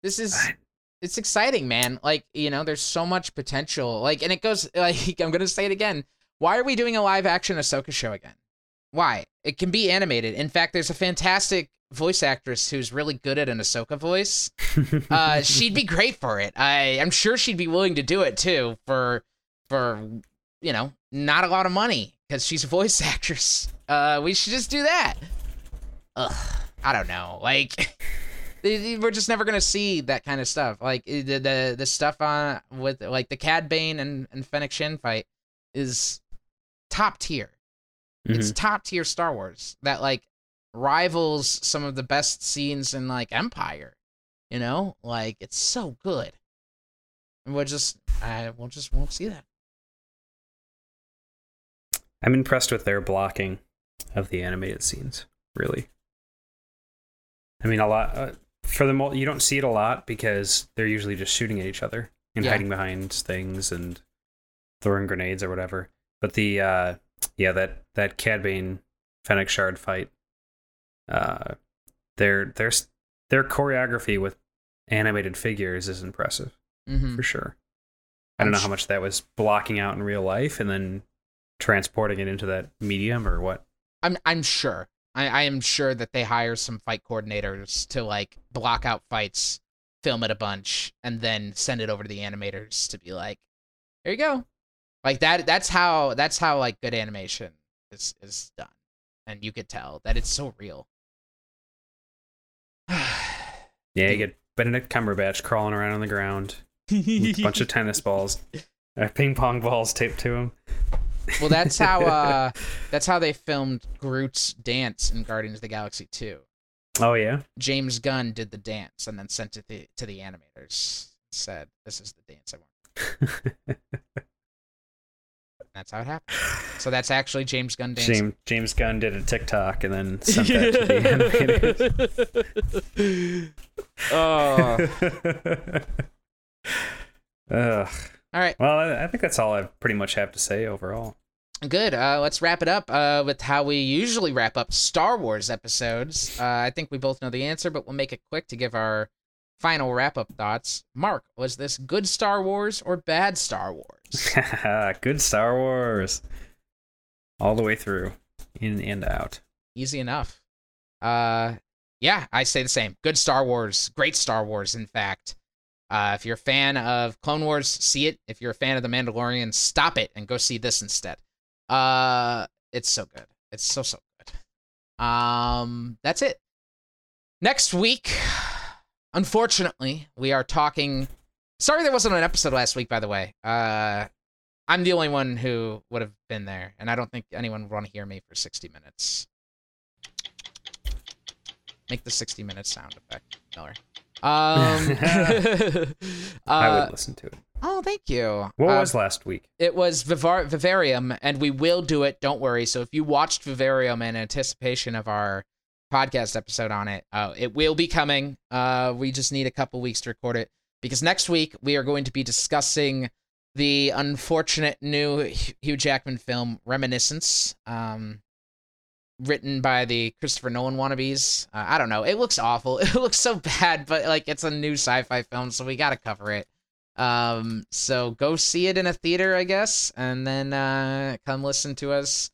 This is I- it's exciting, man. Like, you know, there's so much potential. Like, and it goes like I'm gonna say it again. Why are we doing a live action Ahsoka show again? Why? It can be animated. In fact, there's a fantastic voice actress who's really good at an Ahsoka voice. Uh, she'd be great for it. I I'm sure she'd be willing to do it too for for you know not a lot of money because she's a voice actress. Uh, we should just do that. Ugh, I don't know. Like we're just never gonna see that kind of stuff. Like the the, the stuff on with like the Cad Bane and and Fennec Shand fight is top tier. It's top tier Star Wars that like rivals some of the best scenes in like Empire. You know, like it's so good. And we'll just, I we'll just won't see that. I'm impressed with their blocking of the animated scenes. Really, I mean, a lot uh, for the mo- you don't see it a lot because they're usually just shooting at each other and Yeah. hiding behind things and throwing grenades or whatever. But the uh, yeah, that that Cad Bane Fennec Shand fight, uh, their their their choreography with animated figures is impressive Mm-hmm. for sure. I don't know how much that was blocking out in real life and then transporting it into that medium or what. I'm I'm sure. I, I am sure that they hire some fight coordinators to like block out fights, film it a bunch, and then send it over to the animators to be like, "There you go." Like that. That's how. That's how like good animation is is done, and you could tell that it's so real. Yeah, you get Benedict Cumberbatch crawling around on the ground with a bunch of tennis balls, uh, ping pong balls taped to him. well, that's how. uh That's how they filmed Groot's dance in Guardians of the Galaxy 2. Oh yeah, James Gunn did the dance and then sent it to the, to the animators. Said, "This is the dance I want." That's how it happened. So that's actually James Gunn dancing. James James Gunn did a TikTok and then sent that to the animators. oh. Ugh. All right, Well, I, I think that's all I pretty much have to say overall. good. Uh, let's wrap it up uh, with how we usually wrap up Star Wars episodes. Uh, I think we both know the answer, but we'll make it quick to give our final wrap up thoughts. Mark, was this good Star Wars or bad Star Wars? Good Star Wars, all the way through, in and out. Easy enough. Uh, yeah, I say the same. Good Star Wars, great Star Wars, in fact. Uh, if you're a fan of Clone Wars, see it. If you're a fan of The Mandalorian, stop it and go see this instead. Uh, it's so good. It's so so good. Um, that's it. Next week, unfortunately, we are talking. Sorry, there wasn't an episode last week. By the way, uh, I'm the only one who would have been there, and I don't think anyone would want to hear me for 60 minutes. Make the 60 minute sound effect, Miller. Um, I uh, would listen to it. oh, thank you. What Uh, was last week? it was Vivar- Vivarium, and we will do it. Don't worry. So if you watched Vivarium in anticipation of our podcast episode on it, uh, it will be coming. Uh, we just need a couple weeks to record it because next week we are going to be discussing the unfortunate new Hugh Jackman film Reminiscence, um, written by the Christopher Nolan wannabes. Uh, I don't know. It looks awful. It looks so bad, but like it's a new sci-fi film, so we got to cover it. Um, so go see it in a theater, I guess, and then uh, come listen to us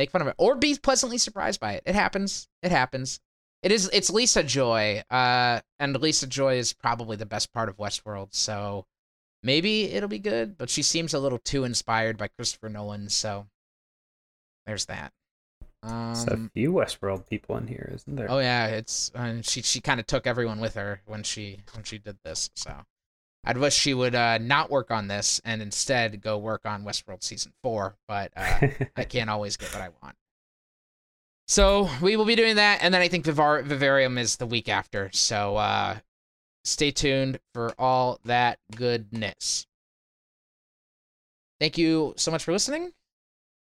make fun of it, or be pleasantly surprised by it. It happens. It happens. It is. It's Lisa Joy. Uh, and Lisa Joy is probably the best part of Westworld. So maybe it'll be good. But she seems a little too inspired by Christopher Nolan. So there's that. There's a Um, few Westworld people in here, isn't there? Oh yeah, it's and she she kind of took everyone with her when she when she did this. So I'd wish she would uh, not work on this and instead go work on Westworld season four. But uh, I can't always get what I want. So we will be doing that, and then I think Vivar- Vivarium is the week after. So uh, stay tuned for all that goodness. Thank you so much for listening.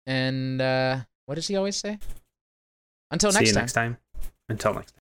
And uh, what does he always say? Until See next you time. next time. Until next time.